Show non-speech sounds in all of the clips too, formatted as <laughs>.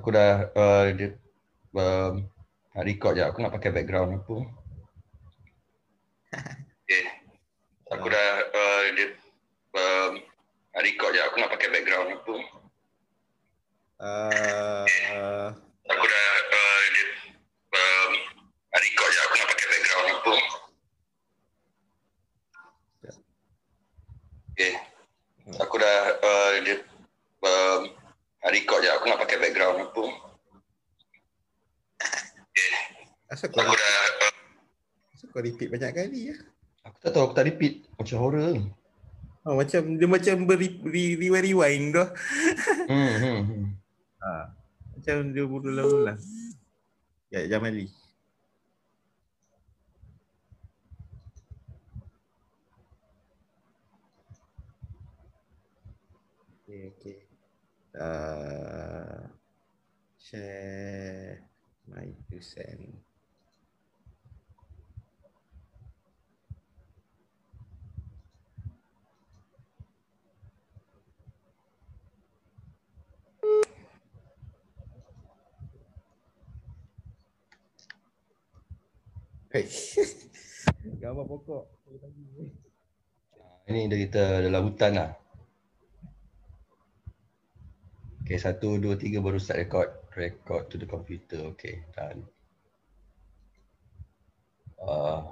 Okay. Aku dah uh, dia, um, nak record je. Aku nak pakai background apa. okay. Aku dah uh, dia, um, nak record je. Aku nak pakai background apa. Uh, Aku dah uh, dia, um, nak record je. Aku nak pakai background apa. Okay. Aku dah uh, dia, um, nak record je. Aku nak pakai background apa. Okay. asal kau, Aku dah asal kau repeat banyak kali ya? Aku tak tahu aku tak repeat macam horror. Oh, macam dia macam beri re, rewind rewind tu. Hmm, hmm, hmm. Ha. Macam dia berulang-ulang. Ya, Jamali. Okay, okay. Uh, share my two cent. Hey. Gambar pokok. Ini dia kita dalam hutan lah. Okay, satu, dua, tiga baru start record. Record to the computer. Okay, done. Uh,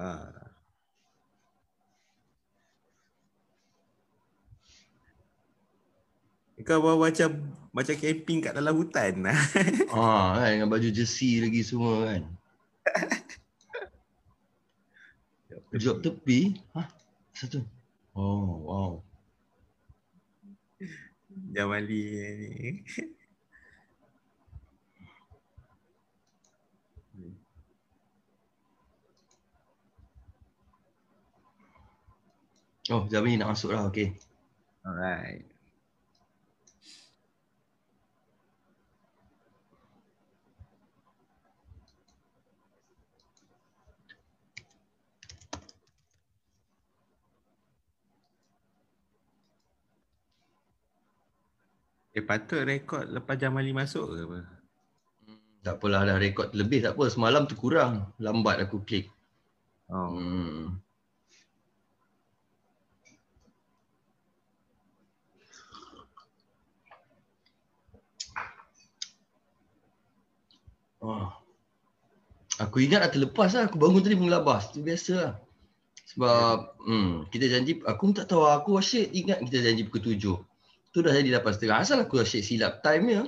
Ha. Kau bawa macam macam camping kat dalam hutan. <laughs> ah, kan, dengan baju jersey lagi semua kan. Job tepi. Hah? Satu. Oh, wow. Jamali ni. Oh, jam ni nak masuk lah. Okay. Alright. Eh patut rekod lepas Jamali masuk ke apa? Tak apalah dah rekod lebih tak apa. Semalam tu kurang. Lambat aku klik. Oh. Hmm. Oh. Aku ingat dah terlepas lah. Aku bangun tadi mengelabas. Itu biasa lah. Sebab hmm, kita janji, aku tak tahu. Aku asyik ingat kita janji pukul tujuh. Tu dah jadi lapan setengah. Asal aku asyik silap time ya?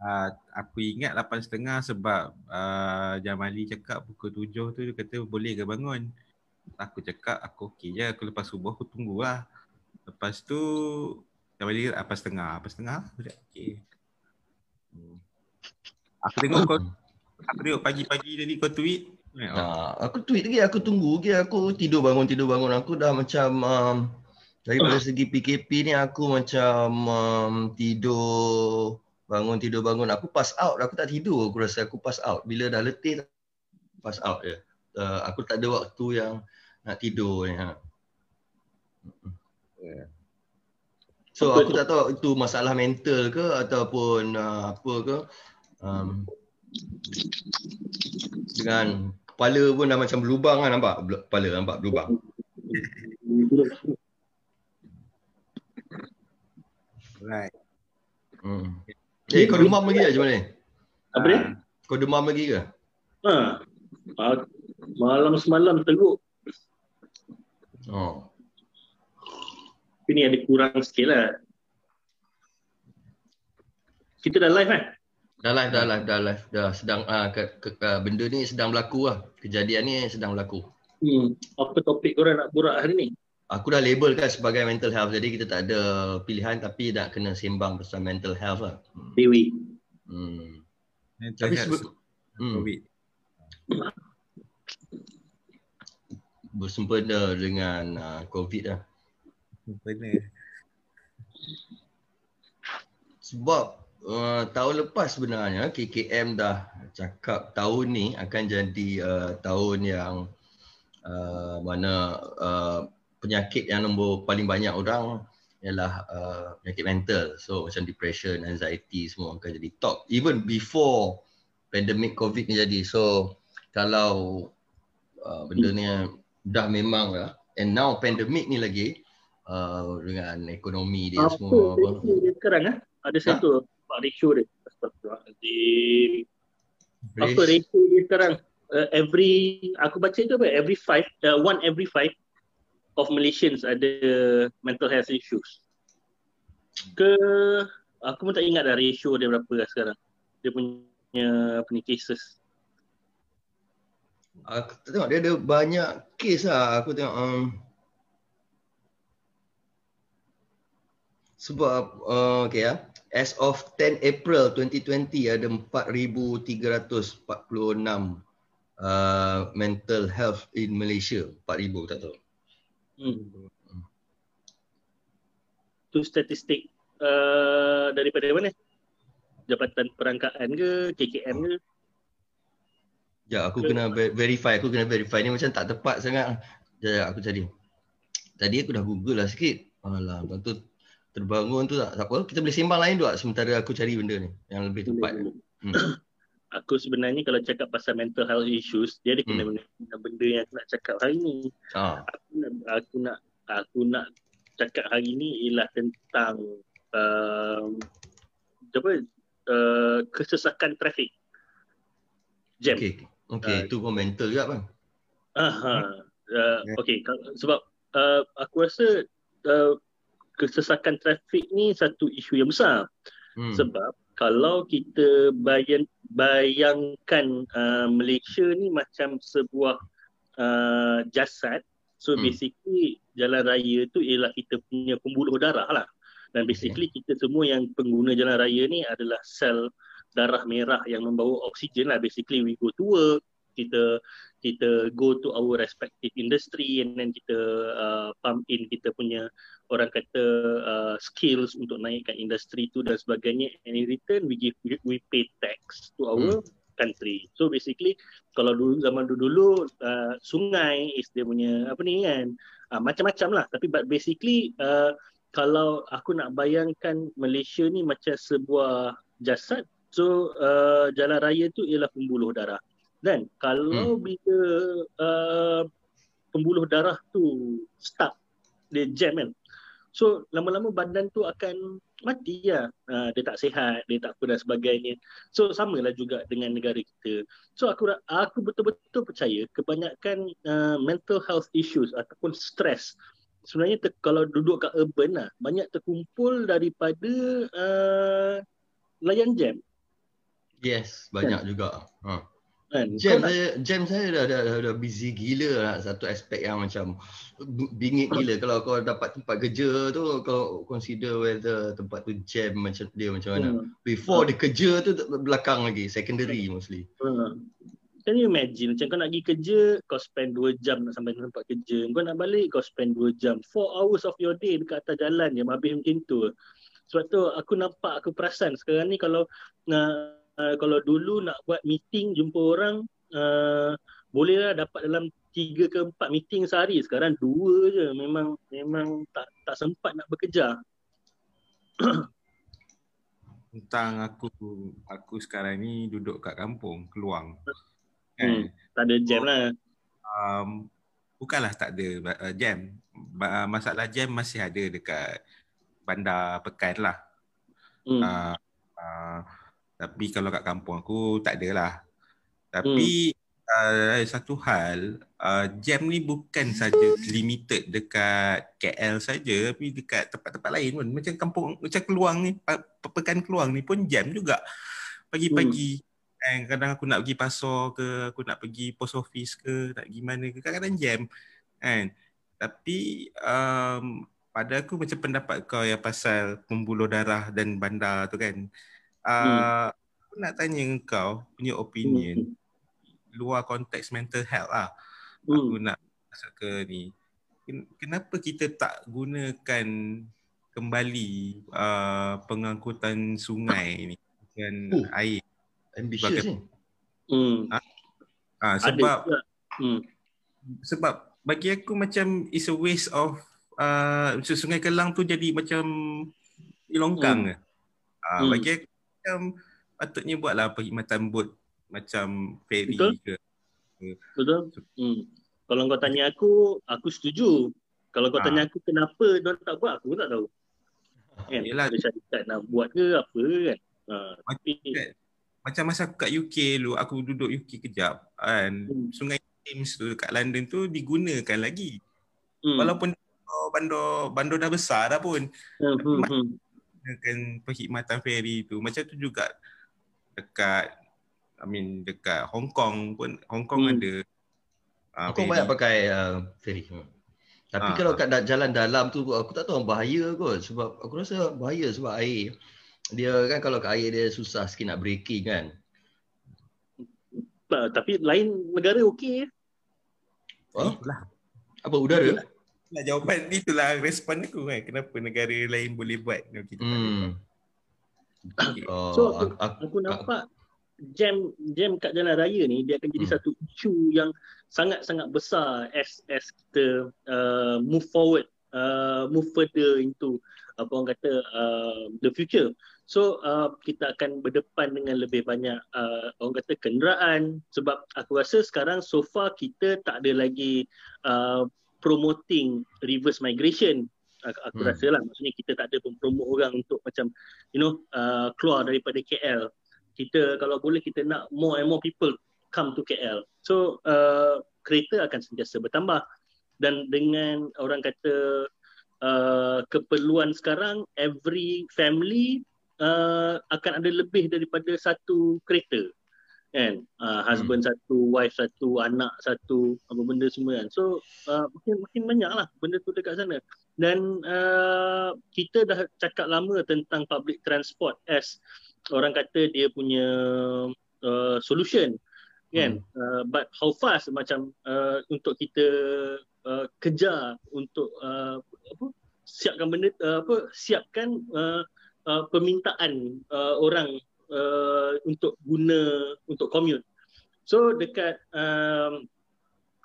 Uh, aku ingat 8.30 sebab uh, Jamali cakap pukul 7 tu dia kata boleh ke bangun. Aku cakap aku okey je. Aku lepas subuh aku tunggulah. Lepas tu Jamali kata 8.30. 8.30 aku cakap okey. Hmm. Aku tengok kau aku tengok pagi-pagi tadi kau tweet. Nah, aku tweet lagi, aku tunggu lagi. Aku tidur bangun, tidur bangun. Aku dah macam um, daripada segi PKP ni aku macam um, tidur bangun, tidur bangun. Aku pass out, aku tak tidur. Aku rasa aku pass out. Bila dah letih, pass out je. Uh, aku tak ada waktu yang nak tidur ni. Ha. Yeah. So aku tak tahu itu masalah mental ke ataupun uh, apa ke. Um, dengan kepala pun dah macam berlubang kan nampak kepala nampak berlubang Right. Hmm. Eh, kau demam lagi tak macam mana? Apa dia? Kau demam lagi ke? Ha. Ah, Malam semalam teruk. Oh. Tapi ni ada kurang sikit lah. Kita dah live kan? Dah live, dah live, dah live. Dah sedang, ah, ke, ke, ah, benda ni sedang berlaku lah. Kejadian ni sedang berlaku. Hmm. Apa topik korang nak borak hari ni? Aku dah label kan sebagai mental health. Jadi kita tak ada pilihan tapi nak kena sembang pasal mental health lah. Hmm. Dewi. Hmm. Mental Tapi health sebut, hmm, COVID. bersempena dengan uh, COVID lah. Benar. Sebab uh, tahun lepas sebenarnya KKM dah cakap tahun ni akan jadi uh, tahun yang uh, mana uh, penyakit yang nombor paling banyak orang ialah uh, penyakit mental. So macam depression, anxiety semua akan jadi top. Even before pandemic COVID ni jadi. So kalau uh, benda ni dah memang lah. And now pandemic ni lagi uh, dengan ekonomi dia Apa semua. dia sekarang ah? Ada satu apa ratio dia? Astagfirullahaladzim. Apa ratio dia sekarang? Uh, every aku baca tu apa? Every five, uh, one every five of Malaysians ada mental health issues. Ke aku pun tak ingat dah ratio dia berapa lah sekarang. Dia punya apa ni cases. Aku tengok dia ada banyak kes lah. Aku tengok um, sebab uh, okay ya. As of 10 April 2020 ada 4,346 uh, mental health in Malaysia. 4,000 tak tahu. Hmm. Tu statistik uh, daripada mana? Jabatan Perangkaan ke, KKM ke? Ya, aku kena ver- verify. Aku kena verify. Ni macam tak tepat sangat. Ya, ya, aku cari. Tadi aku dah google lah sikit. Alah, lepas tu terbangun tu tak, tak apa. Kita boleh sembang lain tu tak sementara aku cari benda ni. Yang lebih tepat. Hmm. Aku sebenarnya kalau cakap pasal mental health issues, dia ada kena dengan benda yang aku nak cakap hari ni. Ah, Aku nak aku nak aku nak cakap hari ni ialah tentang um, apa uh, kesesakan trafik. Jam. okay. Okay, Ah. itu pun mental juga bang. Aha. Uh, okay, Ka- sebab uh, aku rasa uh, kesesakan trafik ni satu isu yang besar. Hmm. Sebab kalau kita bayang, bayangkan uh, Malaysia ni macam sebuah uh, jasad, so Hmm. basically jalan raya tu ialah kita punya pembuluh darah lah. Dan basically kita semua yang pengguna jalan raya ni adalah sel darah merah yang membawa oksigen lah. Basically we go to work, kita kita go to our respective industry and then kita uh, pump in kita punya orang kata uh, skills untuk naikkan industri tu dan sebagainya and in return we give we, we pay tax to our country. So basically kalau dulu zaman dulu uh, sungai is dia punya apa ni kan uh, macam-macam lah tapi but basically uh, kalau aku nak bayangkan Malaysia ni macam sebuah jasad so uh, jalan raya tu ialah pembuluh darah. Dan kalau hmm. bila uh, pembuluh darah tu stuck dia jam kan So lama-lama badan tu akan mati lah. Uh, dia tak sihat, dia tak apa dan sebagainya. So samalah juga dengan negara kita. So aku aku betul-betul percaya kebanyakan uh, mental health issues ataupun stress sebenarnya ter, kalau duduk kat urban lah banyak terkumpul daripada uh, layan jam Yes, banyak juga. Ha. Kan. Jam nak- saya, jam saya dah, dah, dah, dah busy gila lah. Satu aspek yang macam bingit gila. Kalau kau dapat tempat kerja tu, kau consider whether tempat tu jam macam dia macam mana. Hmm. Before dia kerja tu belakang lagi, secondary mostly. Ha. Can you imagine macam kau nak pergi kerja kau spend 2 jam nak sampai tempat kerja. Kau nak balik kau spend 2 jam. 4 hours of your day dekat atas jalan je habis macam tu. Sebab tu aku nampak aku perasan sekarang ni kalau uh, uh, kalau dulu nak buat meeting jumpa orang uh, bolehlah dapat dalam 3 ke 4 meeting sehari. Sekarang 2 je. Memang memang tak tak sempat nak bekerja. <coughs> Tentang aku aku sekarang ni duduk kat kampung, Keluang. Hmm. Kan? Tak ada jam lah. Um, bukanlah tak ada uh, jam. Ba- Masalah jam masih ada dekat bandar Pekan lah. Hmm. Uh, uh, tapi kalau kat kampung aku tak ada lah. Tapi hmm. uh, satu hal, uh, jam ni bukan saja limited dekat KL saja tapi dekat tempat-tempat lain pun. Macam kampung, macam Keluang ni, pekan Keluang ni pun jam juga. Pagi-pagi. Hmm. And kadang aku nak pergi pasar ke, aku nak pergi post office ke, nak pergi mana ke, kadang-kadang jam. Kan? Tapi um, pada aku macam pendapat kau yang pasal pembuluh darah dan bandar tu kan. Uh, hmm. Aku nak tanya kau punya opinion hmm. luar konteks mental health lah. Hmm. Aku nak masuk ke ni. Kenapa kita tak gunakan kembali uh, pengangkutan sungai ni dengan uh, air? Ambitious ni. Hmm. Ha? Ha, sebab hmm. sebab bagi aku macam it's a waste of uh, sungai Kelang tu jadi macam longkang hmm. Uh, hmm. Bagi aku macam patutnya buatlah perkhidmatan bot macam ferry Betul? ke. Betul. Hmm. Kalau kau tanya aku, aku setuju. Kalau kau ha. tanya aku kenapa dia tak buat, aku tak tahu. Kan? Yalah. Ada syarikat nak buat ke apa kan. Ha. Tapi, macam masa aku kat UK dulu, aku duduk UK kejap. Kan? Hmm. Sungai Thames tu kat London tu digunakan lagi. Hmm. Walaupun bandar bandar dah besar dah pun. Hmm. Dengan perkhidmatan ferry tu macam tu juga dekat I mean dekat Hong Kong pun Hong Kong hmm. ada uh, Hong Kong banyak pakai uh, ferry. Hmm. Tapi ha, kalau kat jalan dalam tu aku tak tahu bahaya kot sebab aku rasa bahaya sebab air dia kan kalau kat air dia susah sikit nak braking kan. Tapi lain negara okey. Oh? Apa udara? Nah, jawapan itulah respon aku kan. Kenapa negara lain boleh buat kita hmm. okay. oh, So aku, aku, aku nampak jam jam kat jalan raya ni dia akan jadi hmm. satu isu yang sangat-sangat besar as as kita uh, move forward uh, move further into apa orang kata uh, the future. So uh, kita akan berdepan dengan lebih banyak uh, orang kata kenderaan sebab aku rasa sekarang so far kita tak ada lagi uh, promoting reverse migration. Aku, hmm. rasa lah maksudnya kita tak ada pun promote orang untuk macam you know uh, keluar daripada KL kita kalau boleh kita nak more and more people come to KL so uh, kereta akan sentiasa bertambah. Dan dengan orang kata uh, keperluan sekarang every family uh, akan ada lebih daripada satu kereta kan? Uh, husband hmm. satu wife satu anak satu apa benda semua kan. So uh, mungkin makin banyak lah benda tu dekat sana. Dan uh, kita dah cakap lama tentang public transport as orang kata dia punya uh, solution. Kan? Hmm. uh, but how fast macam uh, untuk kita uh, kejar untuk uh, apa siapkan benda uh, apa siapkan uh, uh, permintaan uh, orang uh, untuk guna untuk commute. So dekat um,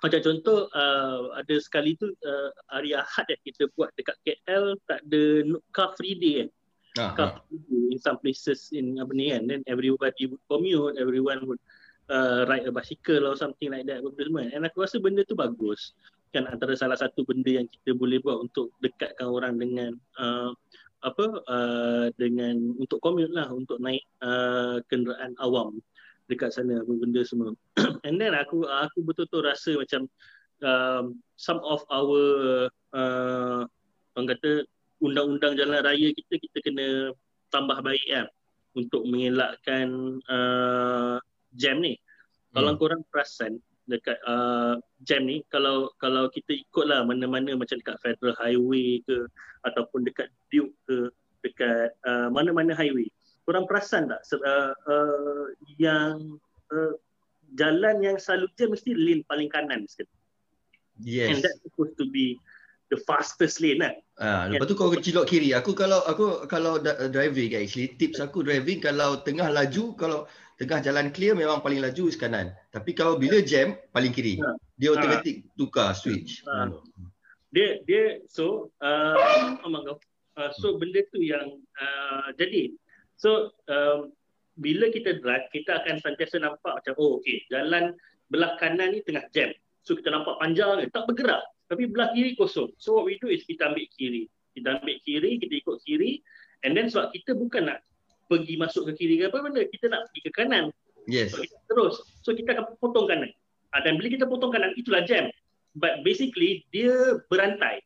macam contoh uh, ada sekali tu uh, hari Ahad yang kita buat dekat KL tak ada car free day kan. Uh-huh. Car free day in some places in apa ni kan. Then everybody would commute, everyone would uh, ride a bicycle or something like that. Benda semua. And aku rasa benda tu bagus. Kan antara salah satu benda yang kita boleh buat untuk dekatkan orang dengan uh, apa uh, dengan untuk commute lah untuk naik uh, kenderaan awam dekat sana apa benda semua <clears throat> and then aku aku betul-betul rasa macam um, some of our uh, orang kata undang-undang jalan raya kita kita kena tambah baik kan untuk mengelakkan uh, jam ni kalau hmm. korang perasan dekat uh, jam ni kalau kalau kita ikutlah mana-mana macam dekat federal highway ke ataupun dekat duke ke dekat uh, mana-mana highway. Kurang perasan tak uh, uh, yang uh, jalan yang selalu jam mesti lane paling kanan sikit yes. And that's supposed to be the fastest lane kan Ah, lepas tu kau kecilok kiri. Aku kalau aku kalau driving actually tips aku driving kalau tengah laju kalau tengah jalan clear memang paling laju is kanan. Tapi kalau bila jam paling kiri. Ha. Dia automatic ha. tukar switch. Ha. Dia dia so uh, oh uh, so benda tu yang uh, jadi. So um, bila kita drive kita akan sentiasa nampak macam oh okey jalan belah kanan ni tengah jam. So kita nampak panjang ni tak bergerak. Tapi belah kiri kosong. So what we do is kita ambil kiri. Kita ambil kiri, kita ikut kiri. And then sebab kita bukan nak pergi masuk ke kiri ke apa benda kita nak pergi ke kanan. Yes. so, kita terus. So kita akan potong kanan. Uh, dan bila kita potong kanan itulah jam. But basically dia berantai.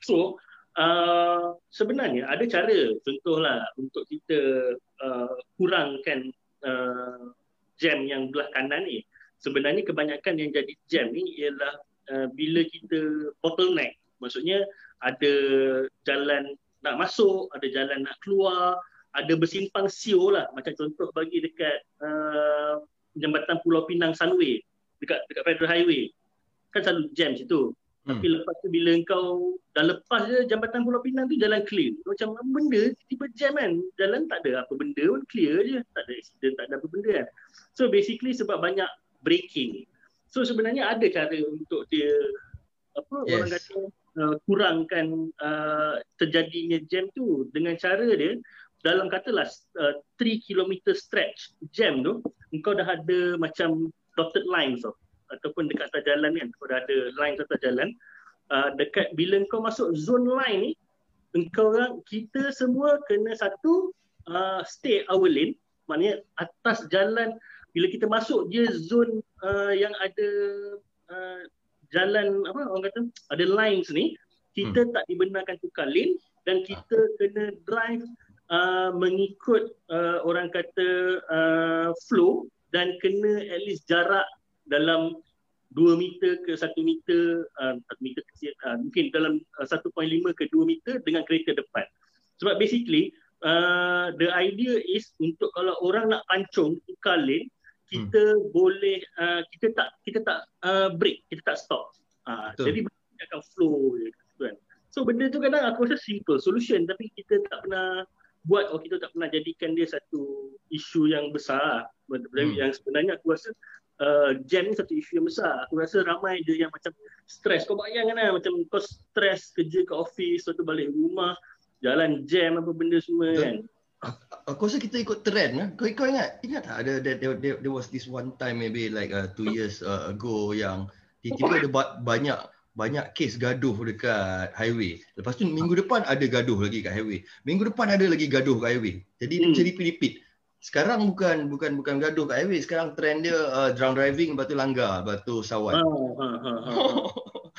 So uh, sebenarnya ada cara contohlah untuk kita uh, kurangkan uh, jam yang belah kanan ni. Sebenarnya kebanyakan yang jadi jam ni ialah uh, bila kita bottleneck. Maksudnya ada jalan nak masuk ada jalan nak keluar ada bersimpang siur lah. Macam contoh bagi dekat uh, jambatan Pulau Pinang Sunway. Dekat dekat Federal Highway. Kan selalu jam situ. Hmm. tapi lepas tu bila kau dah lepas je jambatan Pulau Pinang tu jalan clear. Macam apa benda tiba jam kan. Jalan tak ada apa benda pun clear je. Tak ada accident tak ada apa benda kan. So basically sebab banyak braking so sebenarnya ada cara untuk dia apa Yes. orang kata uh, kurangkan uh, terjadinya jam tu. Dengan cara dia dalam katalah uh, 3 km stretch jam tu engkau dah ada macam dotted lines tau ataupun dekat atas jalan kan kau dah ada line atas jalan. Uh, dekat bila kau masuk zone line ni engkau orang kita semua kena satu uh, stay our lane. Maknanya atas jalan bila kita masuk dia zone uh, yang ada uh, jalan apa orang kata ada lines ni kita tak dibenarkan tukar lane. Dan kita kena drive uh, mengikut uh, orang kata uh, flow dan kena at least jarak dalam 2 meter ke 1 meter uh, 1 meter kecil uh, mungkin dalam uh, 1.5 ke 2 meter dengan kereta depan sebab basically uh, the idea is untuk kalau orang nak pancung tukar lane kita hmm. boleh uh, kita tak kita tak uh, break kita tak stop uh, Betul. jadi benda akan flow je kan so benda tu kadang aku rasa simple solution tapi kita tak pernah buat atau kita tak pernah jadikan dia satu isu yang besar hmm. yang sebenarnya aku rasa uh, jam ni satu isu yang besar aku rasa ramai je yang macam stres kau bayangkan lah macam kau stres kerja ke office lepas tu balik rumah jalan jam apa benda semua Betul. kan Aku rasa kita ikut trend lah. Kau, kau ingat? Ingat tak ada there, there, there, there was this one time maybe like uh, two years uh, ago yang tiba-tiba <laughs> ada ba- banyak banyak kes gaduh dekat highway. Lepas tu minggu depan ada gaduh lagi kat highway. Minggu depan ada lagi gaduh kat highway. Jadi Hmm. macam repeat-repeat. Sekarang bukan bukan bukan gaduh kat highway. Sekarang trend dia uh, drunk driving lepas tu langgar, lepas tu ha, sawan. ha, ha, ha.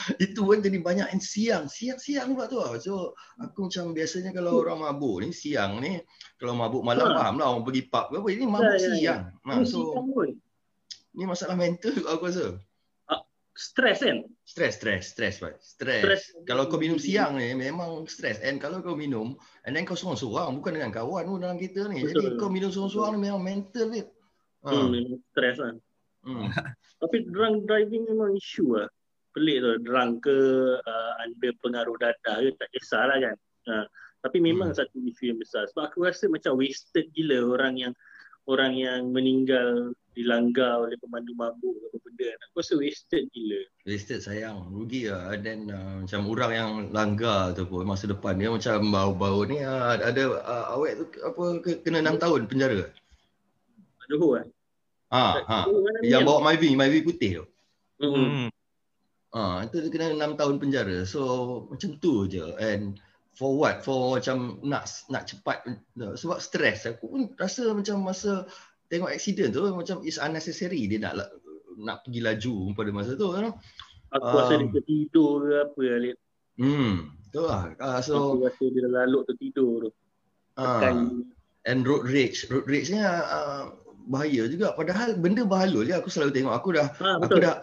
<laughs> itu kan jadi banyak yang siang siang-siang pula tu lah. so aku macam biasanya kalau orang mabuk ni siang ni kalau mabuk malam Ha. faham lah orang pergi pub ke apa ini mabuk Ya, ya, ya. siang ha, so siang pun. ni masalah mental aku rasa stres kan stres stres stres Pak. stres Stres. kalau kau minum siang ni memang stres and kalau kau minum and then kau seorang-seorang bukan dengan kawan pun dalam kereta ni jadi Betul. kau minum seorang-seorang ni memang mental babe ha. hmm, memang stres lah hmm. <laughs> tapi drunk driving memang isu lah pelik tu drunk ke uh, under pengaruh dadah ke tak kisahlah kan uh, tapi memang Hmm. satu isu yang besar sebab aku rasa macam wasted gila orang yang orang yang meninggal dilanggar oleh pemandu mabuk apa benda aku rasa wasted gila Wasted sayang, rugi lah. And then uh, macam orang yang langgar tu pun masa depan dia macam bau-bau ni uh, ada uh, awet tu apa ke, kena 6 tahun penjara. Johor kan Ha, ha. Yang bawa Myvi, Myvi putih tu. hmm. Hmm. Ha, itu dia kena 6 tahun penjara. So macam tu je. And for what? For macam nak nak cepat sebab stres. Aku pun rasa macam masa tengok accident tu macam is unnecessary dia nak nak pergi laju pada masa tu kan. aku rasa dia Um, tertidur ke apa Alif Hmm, tu lah. Uh, so aku rasa dia lalut tertidur tu ah. Tekan And road rage. Road rage ni uh, bahaya juga. Padahal benda bahalul je aku selalu tengok. Aku dah ha, Aku dah-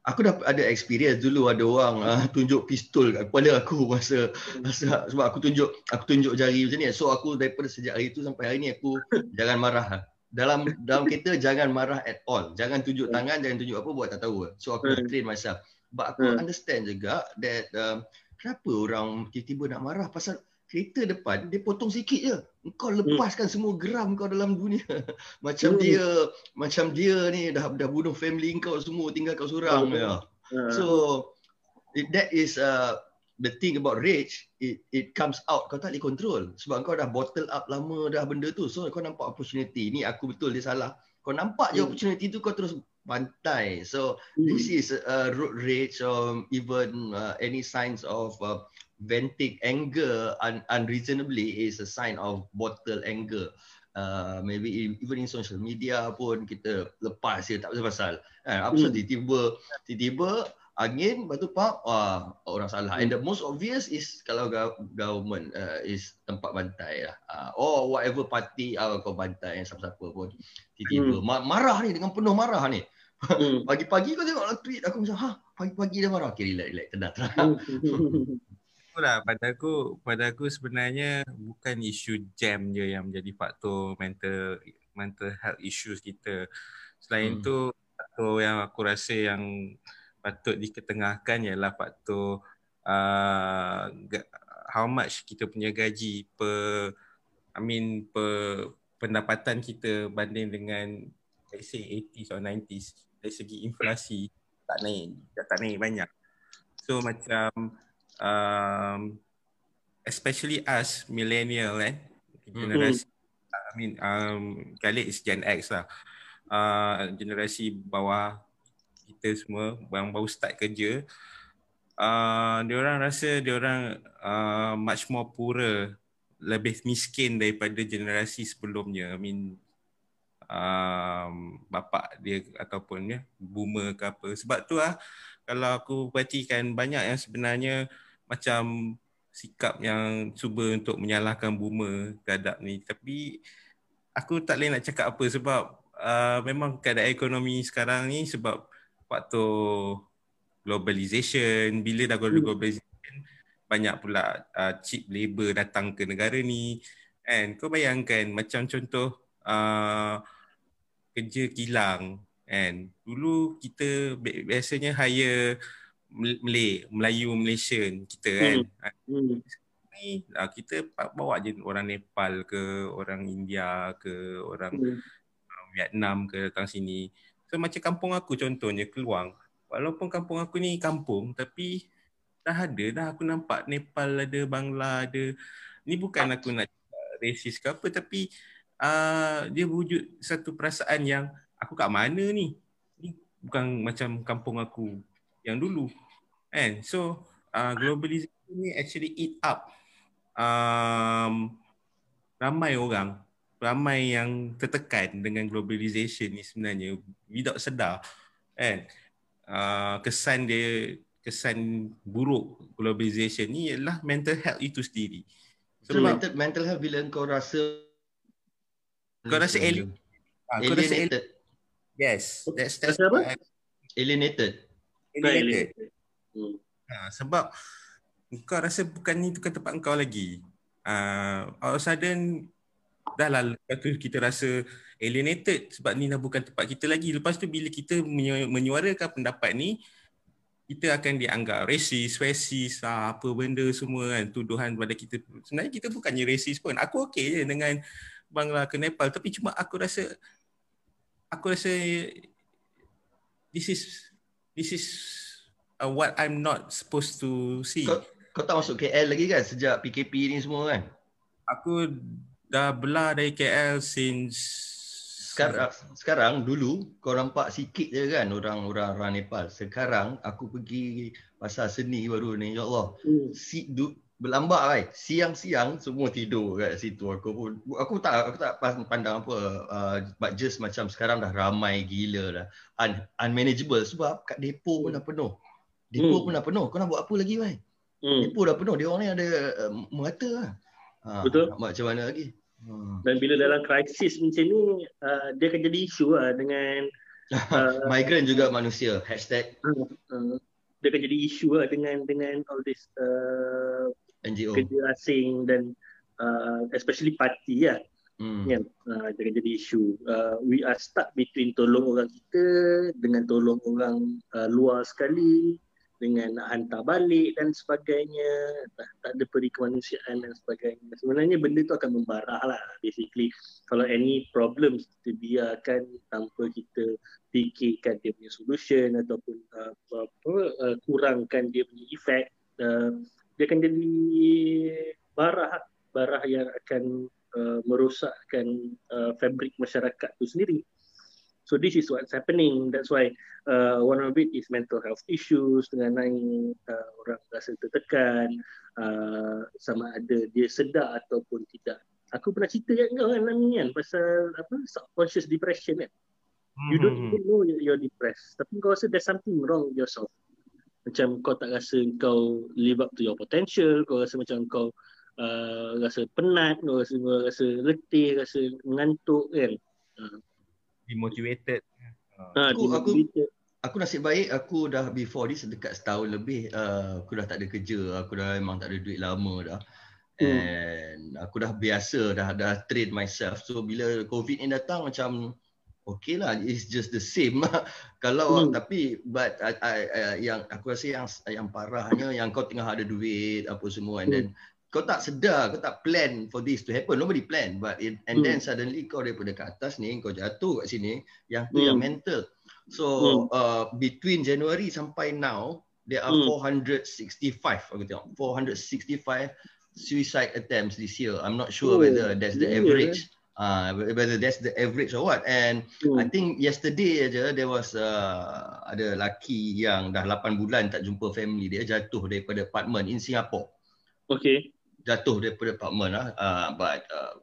aku dah ada experience dulu ada orang uh, tunjuk pistol kat kepala aku <laughs> masa, masa sebab aku tunjuk aku tunjuk jari macam ni. So aku daripada sejak hari tu sampai hari ni aku <laughs> jangan marah. Dalam <laughs> dalam kereta jangan marah at all. Jangan tunjuk tangan, jangan tunjuk apa buat tak tahu. So aku Hmm. train myself. But aku Hmm. understand juga that um, kenapa orang tiba-tiba nak marah pasal kereta depan dia potong sikit je. Kau lepaskan semua geram kau dalam dunia. <laughs> macam Hmm. dia macam dia ni dah dah bunuh family kau semua tinggal kau seorang Hmm. ya. Ha. So it, that is uh, the thing about rage it it comes out kau tak boleh control sebab kau dah bottle up lama dah benda tu so kau nampak opportunity ni aku betul dia salah kau nampak je Hmm. opportunity tu kau terus pantai so Hmm. this is uh, road rage or even uh, any signs of uh, venting anger un- unreasonably is a sign of bottle anger. Uh, maybe even in social media pun kita lepas je tak pasal-pasal. Kan? Apa hmm. tiba-tiba, tiba-tiba angin, lepas tu pak, wah, orang salah. Hmm. And the most obvious is kalau government uh, is tempat bantai lah. Uh, oh, whatever party uh, kau bantai yang siapa-siapa pun. Tiba-tiba hmm. marah ni dengan penuh marah ni. Hmm. <laughs> Pagi-pagi kau tengok tweet aku macam, ha, pagi-pagi dia marah. Okay, relax, relax, tenang, tenang. <laughs> Itulah pada aku pada aku sebenarnya bukan isu jam je yang menjadi faktor mental mental health issues kita. Selain hmm. tu faktor yang aku rasa yang patut diketengahkan ialah faktor uh, how much kita punya gaji per I mean per pendapatan kita banding dengan let's say 80s or 90s dari segi inflasi tak naik tak naik banyak. So macam um, especially us millennial kan generasi mm-hmm. I mean um, Khalid is Gen X lah. Uh, generasi bawah kita semua yang baru start kerja uh, dia orang rasa dia orang uh, much more poorer lebih miskin daripada generasi sebelumnya. I mean um, bapak dia ataupun ya boomer ke apa. Sebab tu lah kalau aku perhatikan banyak yang sebenarnya macam sikap yang cuba untuk menyalahkan boomer terhadap ni. Tapi aku tak boleh nak cakap apa sebab uh, memang keadaan ekonomi sekarang ni sebab faktor globalization bila dah hmm. globalization banyak pula uh, cheap labor datang ke negara ni and kau bayangkan macam contoh uh, kerja kilang and dulu kita biasanya hire Malay, Melayu Malaysian kita kan. Hmm. Ni hmm. kita bawa je orang Nepal ke, orang India ke, orang hmm. Vietnam ke datang sini. So macam kampung aku contohnya Keluang. Walaupun kampung aku ni kampung tapi dah ada dah aku nampak Nepal ada, Bangla ada. Ni bukan aku nak racist ke apa tapi uh, dia wujud satu perasaan yang aku kat mana ni? Ni bukan macam kampung aku yang dulu. And so uh, globalization ni actually eat up um, ramai orang ramai yang tertekan dengan globalization ni sebenarnya. Without sedar kan? Uh, kesan dia kesan buruk globalization ni ialah mental health itu sendiri. So, mental, mental health bila kau rasa kau rasa alien, uh, kau rasa alienated. yes that's that's apa? alienated. Alienated. Hmm. ha, sebab kau rasa bukan ni tu tempat kau lagi. Uh, all of a sudden dah lah lepas tu kita rasa alienated sebab ni dah bukan tempat kita lagi. Lepas tu bila kita menyuarakan pendapat ni, kita akan dianggap racist, racist, ah, apa benda semua kan, tuduhan pada kita. Sebenarnya kita bukannya racist pun. Aku okey je dengan Bangla ke Nepal. Tapi cuma aku rasa, aku rasa this is this is uh, what I'm not supposed to see. Kau, kau tak masuk KL lagi kan sejak PKP ni semua kan? Aku dah belah dari KL since sekarang sekarang dulu kau nampak sikit je kan orang-orang orang Nepal. Sekarang aku pergi pasar seni baru ni ya Allah. Hmm. Si du, berlambak kan. Siang-siang semua tidur kat situ aku pun aku tak aku tak pandang apa uh, but just macam sekarang dah ramai gila dah. Un, unmanageable sebab kat depo pun dah penuh. Depo hmm. pun dah penuh. Kau nak buat apa lagi kan? Hmm. Depo dah penuh. Dia orang ni ada uh, merata lah. Ha, Betul. Macam mana lagi? Hmm. Dan bila dalam krisis macam ni, uh, dia akan jadi isu lah dengan <laughs> uh, migrant juga manusia. Hashtag. Uh, uh, dia akan jadi isu lah dengan dengan all this uh, NGO. kerja asing dan uh, especially parti lah. Hmm. Yeah, uh, dia akan jadi isu. Uh, we are stuck between tolong orang kita dengan tolong orang uh, luar sekali dengan nak hantar balik dan sebagainya. Tak, tak ada peri kemanusiaan dan sebagainya. Sebenarnya benda tu akan membarah lah basically. Kalau any problems kita biarkan tanpa kita fikirkan dia punya solution ataupun uh, apa, uh, kurangkan dia punya efek uh, dia akan jadi barah barah yang akan uh, merosakkan uh, fabrik masyarakat tu sendiri So this is what's happening. That's why uh, one of it is mental health issues dengan naik uh, orang rasa tertekan uh, sama ada dia sedar ataupun tidak. Aku pernah cerita kat kau kan ni kan pasal apa subconscious depression kan. You don't hmm. even know you're depressed. Tapi kau rasa there's something wrong with yourself. Macam kau tak rasa kau live up to your potential. Kau rasa macam kau uh, rasa penat. Kau rasa, kau rasa letih, rasa mengantuk kan. Uh, demotivated. Ha, aku, aku, aku nasib baik aku dah before this dekat setahun lebih uh, aku dah tak ada kerja, aku dah memang tak ada duit lama dah. Hmm. And aku dah biasa dah dah train myself. So bila COVID ni datang macam okay lah it's just the same <laughs> kalau hmm. tapi but I, I, I, yang aku rasa yang yang parahnya yang kau tengah ada duit apa semua and hmm. then kau tak sedar, kau tak plan for this to happen. Nobody plan. But it, and hmm. then suddenly kau daripada ke atas ni, kau jatuh kat sini. Yang tu hmm. yang mental. So hmm. uh, between January sampai now, there are hmm. 465, aku tengok. 465 suicide attempts this year. I'm not sure oh. whether that's the yeah. average. Uh, whether that's the average or what. And hmm. I think yesterday aja there was uh, ada lelaki yang dah 8 bulan tak jumpa family dia jatuh daripada apartment in Singapore. Okay jatuh daripada apartment lah. Uh, but, uh,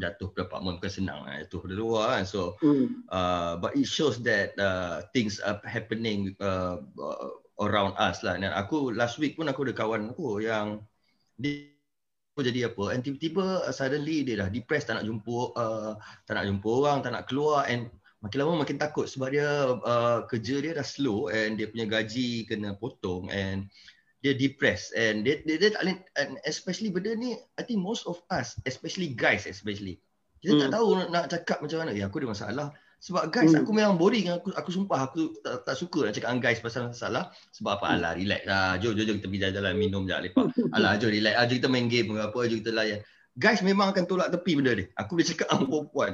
jatuh daripada apartment bukan senang lah jatuh dari luar kan. So mm. uh, but it shows that uh, things are happening uh, around us lah. Dan aku last week pun aku ada kawan aku yang dia jadi apa and tiba-tiba uh, suddenly dia dah depressed tak nak jumpa uh, tak nak jumpa orang tak nak keluar and makin lama makin takut sebab dia uh, kerja dia dah slow and dia punya gaji kena potong and dia depressed and dia dia, dia tak boleh and especially benda ni I think most of us especially guys especially kita hmm. tak tahu nak, nak cakap macam mana ya aku ada masalah. Sebab guys hmm. aku memang boring aku aku sumpah aku tak, tak suka nak cakap dengan guys pasal masalah. Sebab apa? Hmm. alah relax lah. Jom jom, jom kita pergi jalan-jalan minum je lepak. <laughs> Alah jom relax ah, kita main game apa jom kita layan. Guys memang akan tolak tepi benda ni. Aku boleh cakap dengan perempuan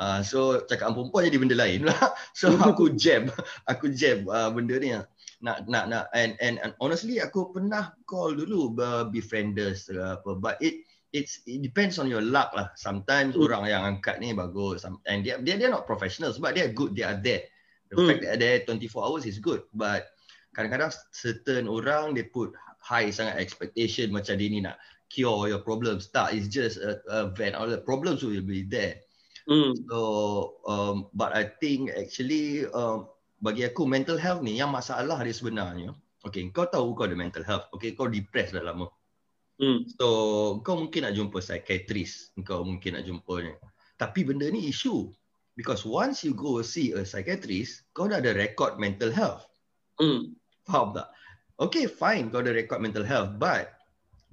uh, so cakap dengan perempuan jadi benda lain lah. <laughs> So <laughs> aku jam aku jam uh, benda ni lah nak nak nak and and, and honestly aku pernah call dulu uh, befrienders uh, apa but it it's it depends on your luck lah sometimes mm. orang yang angkat ni bagus and dia dia dia not professional sebab dia good they are there the mm. fact that they're 24 hours is good but kadang-kadang certain orang they put high sangat expectation macam dia ni nak cure your problems tak it's just a, a vent all the problems will be there mm. so um, but i think actually um, bagi aku mental health ni yang masalah dia sebenarnya. Okay kau tahu kau ada mental health. Okay kau depressed dah lama. Hmm. so kau mungkin nak jumpa psychiatrist. Kau mungkin nak jumpa ni. Tapi benda ni isu. Because once you go see a psychiatrist kau dah ada record mental health. Hmm. faham tak? Okay fine. Kau ada record mental health. But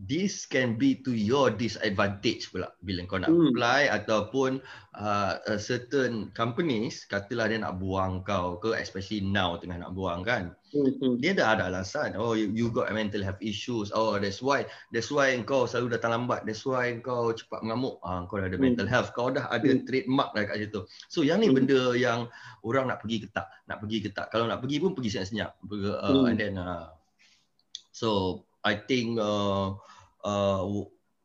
this can be to your disadvantage pula bila kau nak hmm. apply ataupun uh, a certain companies katalah dia nak buang kau ke especially now tengah nak buang kan hmm. dia dah ada alasan oh you, you got mental health issues oh that's why that's why kau selalu datang lambat that's why kau cepat mengamuk ah kau dah ada hmm. mental health kau dah ada hmm. trademark dah kat situ so yang ni hmm. benda yang orang nak pergi ke tak nak pergi ke tak kalau nak pergi pun pergi senyap-senyap uh, hmm. and then uh, so I think uh, uh,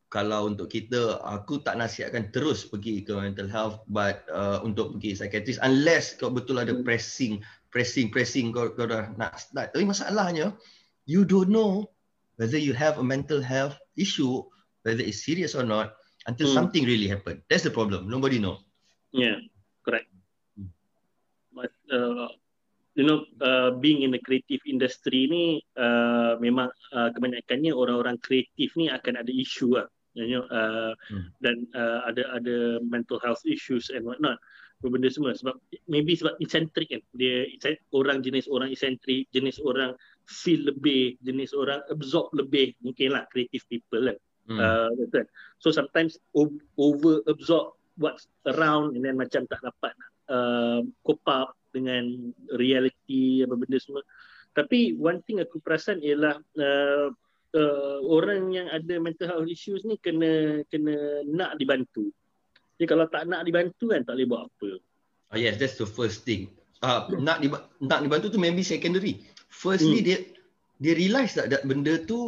kalau untuk kita aku tak nasihatkan terus pergi ke mental health but uh, untuk pergi psychiatrist unless kau betul ada hmm. pressing pressing pressing kau, kau dah nak start tapi masalahnya you don't know whether you have a mental health issue whether it's serious or not until hmm. something really happen that's the problem nobody know yeah correct hmm. but uh, you know uh, being in the creative industry ni uh, memang uh, kebanyakannya orang-orang kreatif ni akan ada isu lah. You know uh, hmm. dan uh, ada ada mental health issues and what not benda semua. Sebab maybe sebab eccentric kan. Dia orang jenis orang eccentric jenis orang feel lebih jenis orang absorb lebih mungkin lah creative people kan. Hmm. uh, so sometimes over absorb what's around and then macam tak dapat uh, cope up dengan reality apa benda semua. Tapi one thing aku perasan ialah uh, uh, orang yang ada mental health issues ni kena kena nak dibantu. Jadi kalau tak nak dibantu kan tak boleh buat apa. Oh yes, that's the first thing. Uh, hmm. nak diba- nak dibantu tu maybe secondary. Firstly hmm. dia dia realise tak that benda tu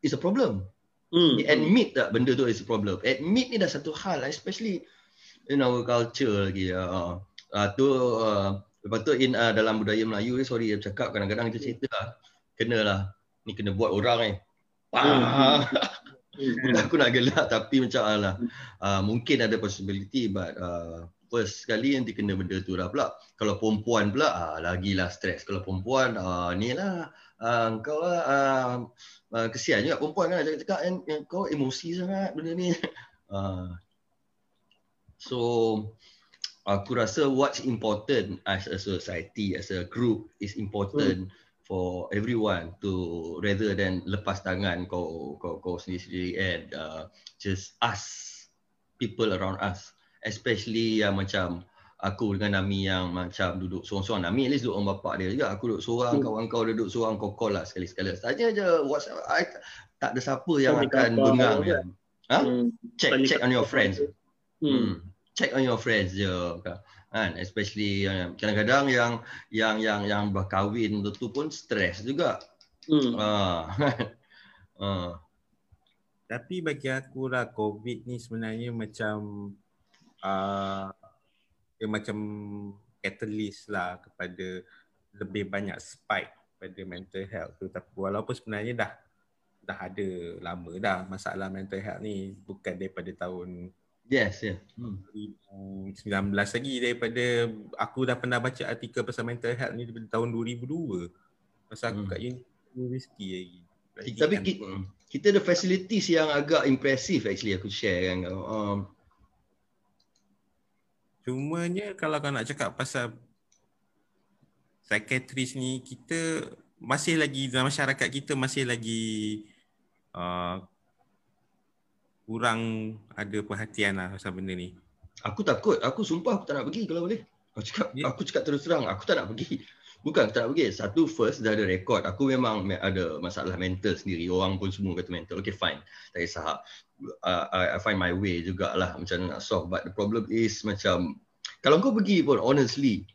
is a problem. Hmm. Dia admit tak benda tu is a problem. Admit ni dah satu hal especially in our culture lagi. Uh, uh, tu uh, lepas tu in uh, dalam budaya Melayu ni sorry saya cakap kadang-kadang kita cerita lah. Kena lah ni kena buat orang eh hmm. <laughs> aku nak gelak tapi macam lah. Uh, mungkin ada possibility but uh, first sekali nanti kena benda tu lah pula. Kalau perempuan pula uh, lagilah stres kalau perempuan uh, ni lah. Uh, kau lah uh, uh, kesian juga perempuan kan cakap-cakap kan kau emosi sangat benda ni. Uh, <laughs> so aku rasa what's important as a society as a group is important hmm. for everyone to rather than lepas tangan kau kau kau sendiri-sendiri and uh, just us people around us especially yang macam aku dengan Nami yang macam duduk seorang-seorang Nami at least duduk dengan bapak dia juga aku duduk seorang hmm. kawan kau duduk seorang kau call lah sekali-sekala saja je WhatsApp I, tak ada siapa yang Kau akan bengang kan ha? Hmm. check check on your friends hmm. hmm check on your friends je kan especially kadang-kadang yang yang yang yang berkahwin tu pun stres juga hmm. uh, uh. tapi bagi aku lah covid ni sebenarnya macam uh, dia macam catalyst lah kepada lebih banyak spike pada mental health tu tapi walaupun sebenarnya dah dah ada lama dah masalah mental health ni bukan daripada tahun Yes, yeah. Hmm. 2019 lagi daripada aku dah pernah baca artikel pasal mental health ni daripada tahun 2002. Masa aku hmm. kat universiti lagi. lagi Tapi kan. kita, kita ada facilities yang agak impressive actually aku share kan. Um, Cumanya kalau kau nak cakap pasal psychiatrist ni kita masih lagi dalam masyarakat kita masih lagi uh, kurang ada perhatian lah pasal benda ni. Aku takut. Aku sumpah aku tak nak pergi kalau boleh. Aku cakap, yeah. aku cakap terus terang. Aku tak nak pergi. Bukan aku tak nak pergi. Satu first dah ada rekod. Aku memang ada masalah mental sendiri. Orang pun semua kata mental. Okay fine. Tak kisah. Uh, I, I find my way jugalah macam nak solve. But the problem is macam kalau kau pergi pun honestly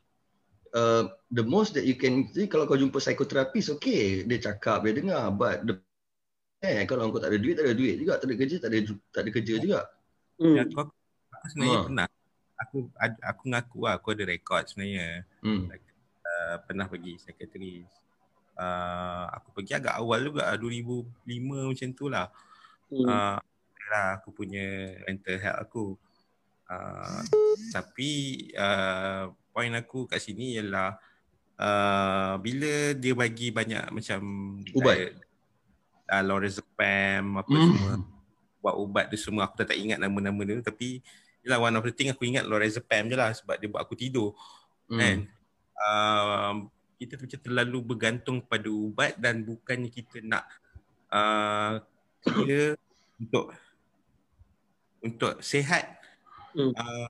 uh, the most that you can see kalau kau jumpa psikoterapis okay dia cakap dia dengar but the Eh, kalau kau tak ada duit, tak ada duit juga. Tak ada kerja, tak ada, tak ada kerja juga. Hmm. Ya, aku, aku sebenarnya ha. pernah. Aku, aku ngaku lah, aku ada rekod sebenarnya. Hmm. Uh, pernah pergi sekretaris. Uh, aku pergi agak awal juga, 2005 macam tu lah. Hmm. Uh, lah aku punya mental health aku. Uh, tapi uh, point aku kat sini ialah uh, bila dia bagi banyak macam ubat uh, lorazepam apa mm. semua. Buat ubat tu semua. Aku tak, tak ingat nama-nama dia. Tapi ialah one of the thing aku ingat lorazepam je lah sebab dia buat aku tidur. Mm. kan? Uh, kita macam terlalu bergantung pada ubat dan bukannya kita nak uh, kira untuk untuk sehat mm. uh,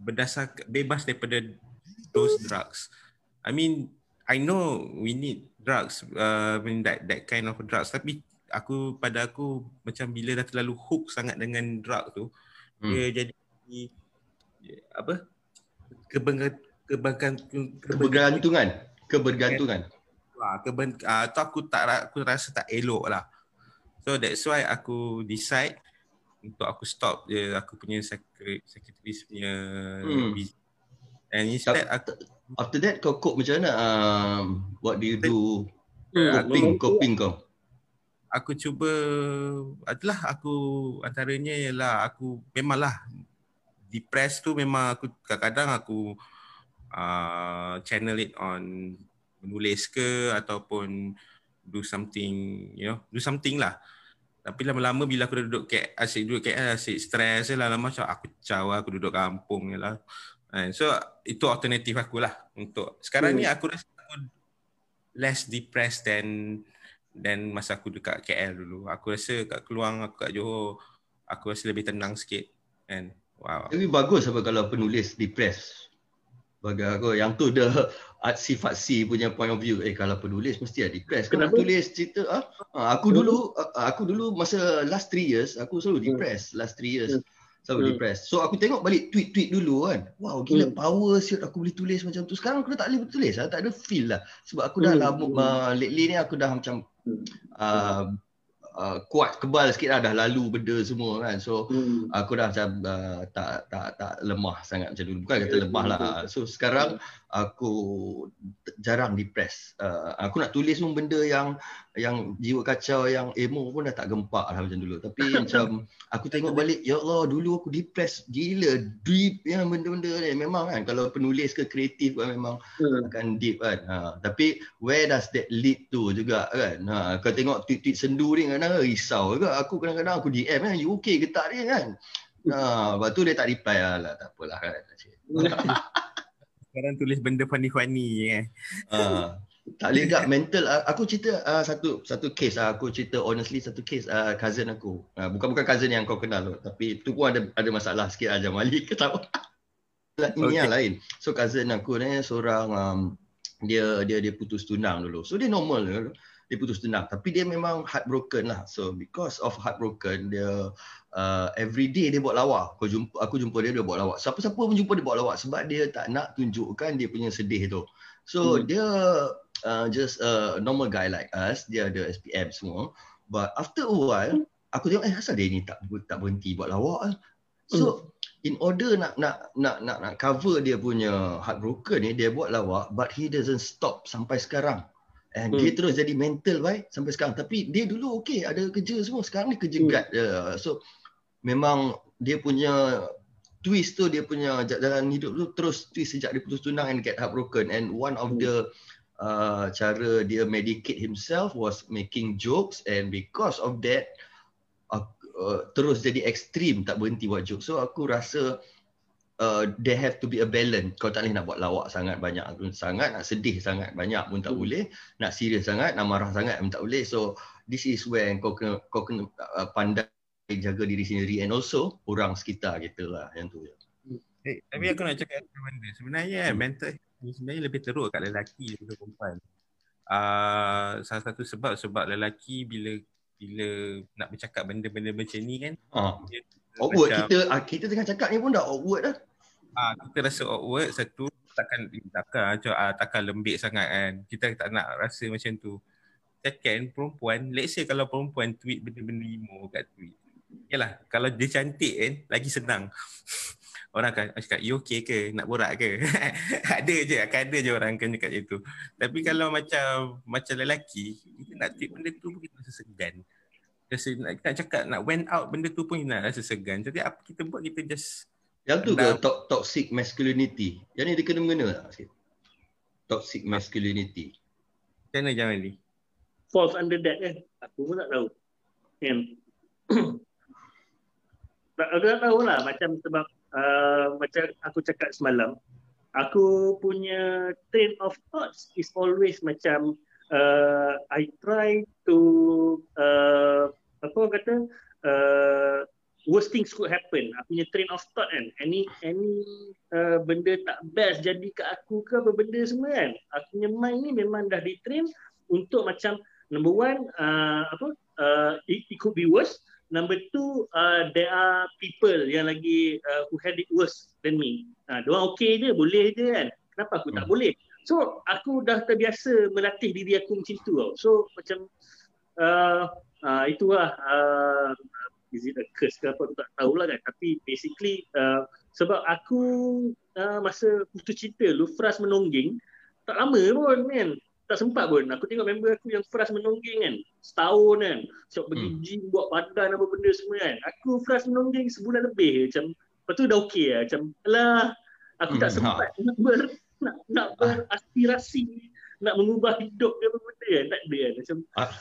berdasar bebas daripada those drugs. I mean I know we need drugs uh, I mean that that kind of drugs. Tapi aku pada aku macam bila dah terlalu hook sangat dengan drug tu hmm. dia jadi apa? Kebergantungan kebergantungan. Kebergantungan. Ah keben ah tu aku tak aku rasa tak elok lah. So that's why aku decide untuk aku stop je aku punya secretary punya hmm. and instead aku, after that kau cope macam mana? Um, what do you do? Hmm. coping coping kau aku cuba adalah aku antaranya ialah aku memanglah depressed tu memang aku kadang-kadang aku uh, channel it on menulis ke ataupun do something you know do something lah tapi lama-lama bila aku duduk kat asyik duduk kat asyik stress lah lama macam aku caw aku duduk kampung je lah so itu alternatif aku lah untuk sekarang hmm. ni aku rasa aku less depressed than dan masa aku dekat KL dulu aku rasa kat Keluang aku kat Johor aku rasa lebih tenang sikit. Kan wow. Tapi bagus apa kalau penulis depress bagi aku yang tu dah sifat si punya point of view. Eh kalau penulis mesti ada depress kau nak tulis cerita ah ha, aku dulu aku dulu masa last 3 years aku selalu depress last 3 years. Hmm. Selalu hmm. depress so aku tengok balik tweet-tweet dulu kan wow gila hmm. power siot aku boleh tulis macam tu sekarang aku dah tak boleh tulis lah. tak ada feel lah sebab aku dah hmm. lama uh, lately ni aku dah macam uh, uh, kuat kebal sikit lah dah lalu benda semua kan so hmm. aku dah macam uh, tak tak tak lemah sangat macam dulu. Bukan kata lemah lah. So sekarang aku jarang depres. Uh, aku nak tulis pun benda yang yang jiwa kacau, yang emo pun dah tak gempak lah macam dulu. Tapi <laughs> macam aku tengok balik, ya Allah dulu aku depres gila, deep yang benda-benda ni. Memang kan kalau penulis ke kreatif kan memang hmm. akan deep kan. Ha, tapi where does that lead to juga kan. Ha, kau tengok tweet-tweet sendu ni kadang-kadang risau juga. Aku kadang-kadang aku DM kan, you okay ke tak ni kan. Ha, lepas tu dia tak reply lah, lah. tak apalah kan. <laughs> Sekarang tulis benda funny-funny eh. Ha, tak boleh tak mental. Aku cerita uh, satu satu case uh, aku cerita honestly satu case uh, cousin aku. Uh, bukan bukan cousin yang kau kenal tapi tu pun ada ada masalah sikit aja Mali <laughs> ketawa. Ini okay. yang lain. So cousin aku ni seorang um, dia dia dia putus tunang dulu. So dia normal dulu dia putus tunang tapi dia memang heartbroken lah so because of heartbroken dia uh, every day dia buat lawak aku jumpa aku jumpa dia dia buat lawak siapa-siapa pun jumpa dia buat lawak sebab dia tak nak tunjukkan dia punya sedih tu so hmm. dia uh, just a normal guy like us dia ada SPM semua but after a while aku tengok eh asal dia ni tak tak berhenti buat lawak lah. so hmm. in order nak nak nak nak nak cover dia punya heartbroken ni dia buat lawak but he doesn't stop sampai sekarang And hmm. dia terus jadi mental baik sampai sekarang. Tapi dia dulu okey, ada kerja semua. Sekarang ni kerja hmm. guard. Uh, so memang dia punya twist tu, dia punya jalan hidup tu terus twist sejak dia putus tunang and get heartbroken. And one of the uh, cara dia medicate himself was making jokes. And because of that, uh, uh, terus jadi ekstrim tak berhenti buat jokes. So aku rasa uh, there have to be a balance. Kau tak boleh nak buat lawak sangat banyak pun sangat, nak sedih sangat banyak pun tak hmm. boleh, nak serius sangat, nak marah sangat pun tak boleh. So this is where kau kena kau kena uh, pandai jaga diri sendiri and also orang sekitar kita lah yang tu. Hey, eh, tapi aku nak cakap satu benda. Sebenarnya hmm. mental ni sebenarnya lebih teruk kat lelaki daripada perempuan. Uh, salah satu sebab sebab lelaki bila bila nak bercakap benda-benda macam ni kan ha. Awkward macam, kita ah, kita tengah cakap ni pun dah awkward dah. Ah kita rasa awkward satu takkan takkan ah, takkan lembik sangat kan. Kita tak nak rasa macam tu. Second perempuan, let's say kalau perempuan tweet benda-benda emo kat tweet. Yalah, kalau dia cantik kan lagi senang. <laughs> orang akan cakap, you okay ke? Nak borak ke? <laughs> ada je, akan ada je orang akan cakap macam tu. Tapi kalau macam macam lelaki, kita nak tweet benda tu pun kita rasa segan rasa nak, nak cakap nak went out benda tu pun nak rasa segan. Jadi apa kita buat kita just yang tu ke to- toxic masculinity? Yang ni dia kena mengena tak sikit? Toxic masculinity. Macam mana jangan ni? Falls under that kan? Aku pun tak tahu. Kan? <clears throat> tak, aku tak tahu lah macam sebab uh, macam aku cakap semalam aku punya train of thoughts is always macam uh, I try to uh, apa orang kata uh, worst things could happen. Aku punya train of thought kan. Any any uh, benda tak best jadi kat aku ke apa benda semua kan. Aku punya mind ni memang dah di train untuk macam number one uh, apa uh, it, it could be worse. Number two, uh, there are people yang lagi uh, who had it worse than me. Uh, diorang okay je, boleh je kan. Kenapa aku hmm. tak boleh? So aku dah terbiasa melatih diri aku macam tu tau. So macam uh, uh, itulah uh, is it a curse ke apa aku tak tahulah kan. Tapi basically uh, sebab aku uh, masa putus cinta lu Fras menongging tak lama pun kan. Tak sempat pun. Aku tengok member aku yang Fras menongging kan. Setahun kan. Siap pergi hmm. gym, buat badan apa benda semua kan. Aku Fras menongging sebulan lebih macam. Lepas tu dah okey lah. Macam alah aku hmm. tak sempat ha. ber, nak nak beraspirasi nak mengubah hidup dia apa benda kan tak ada kan macam ah.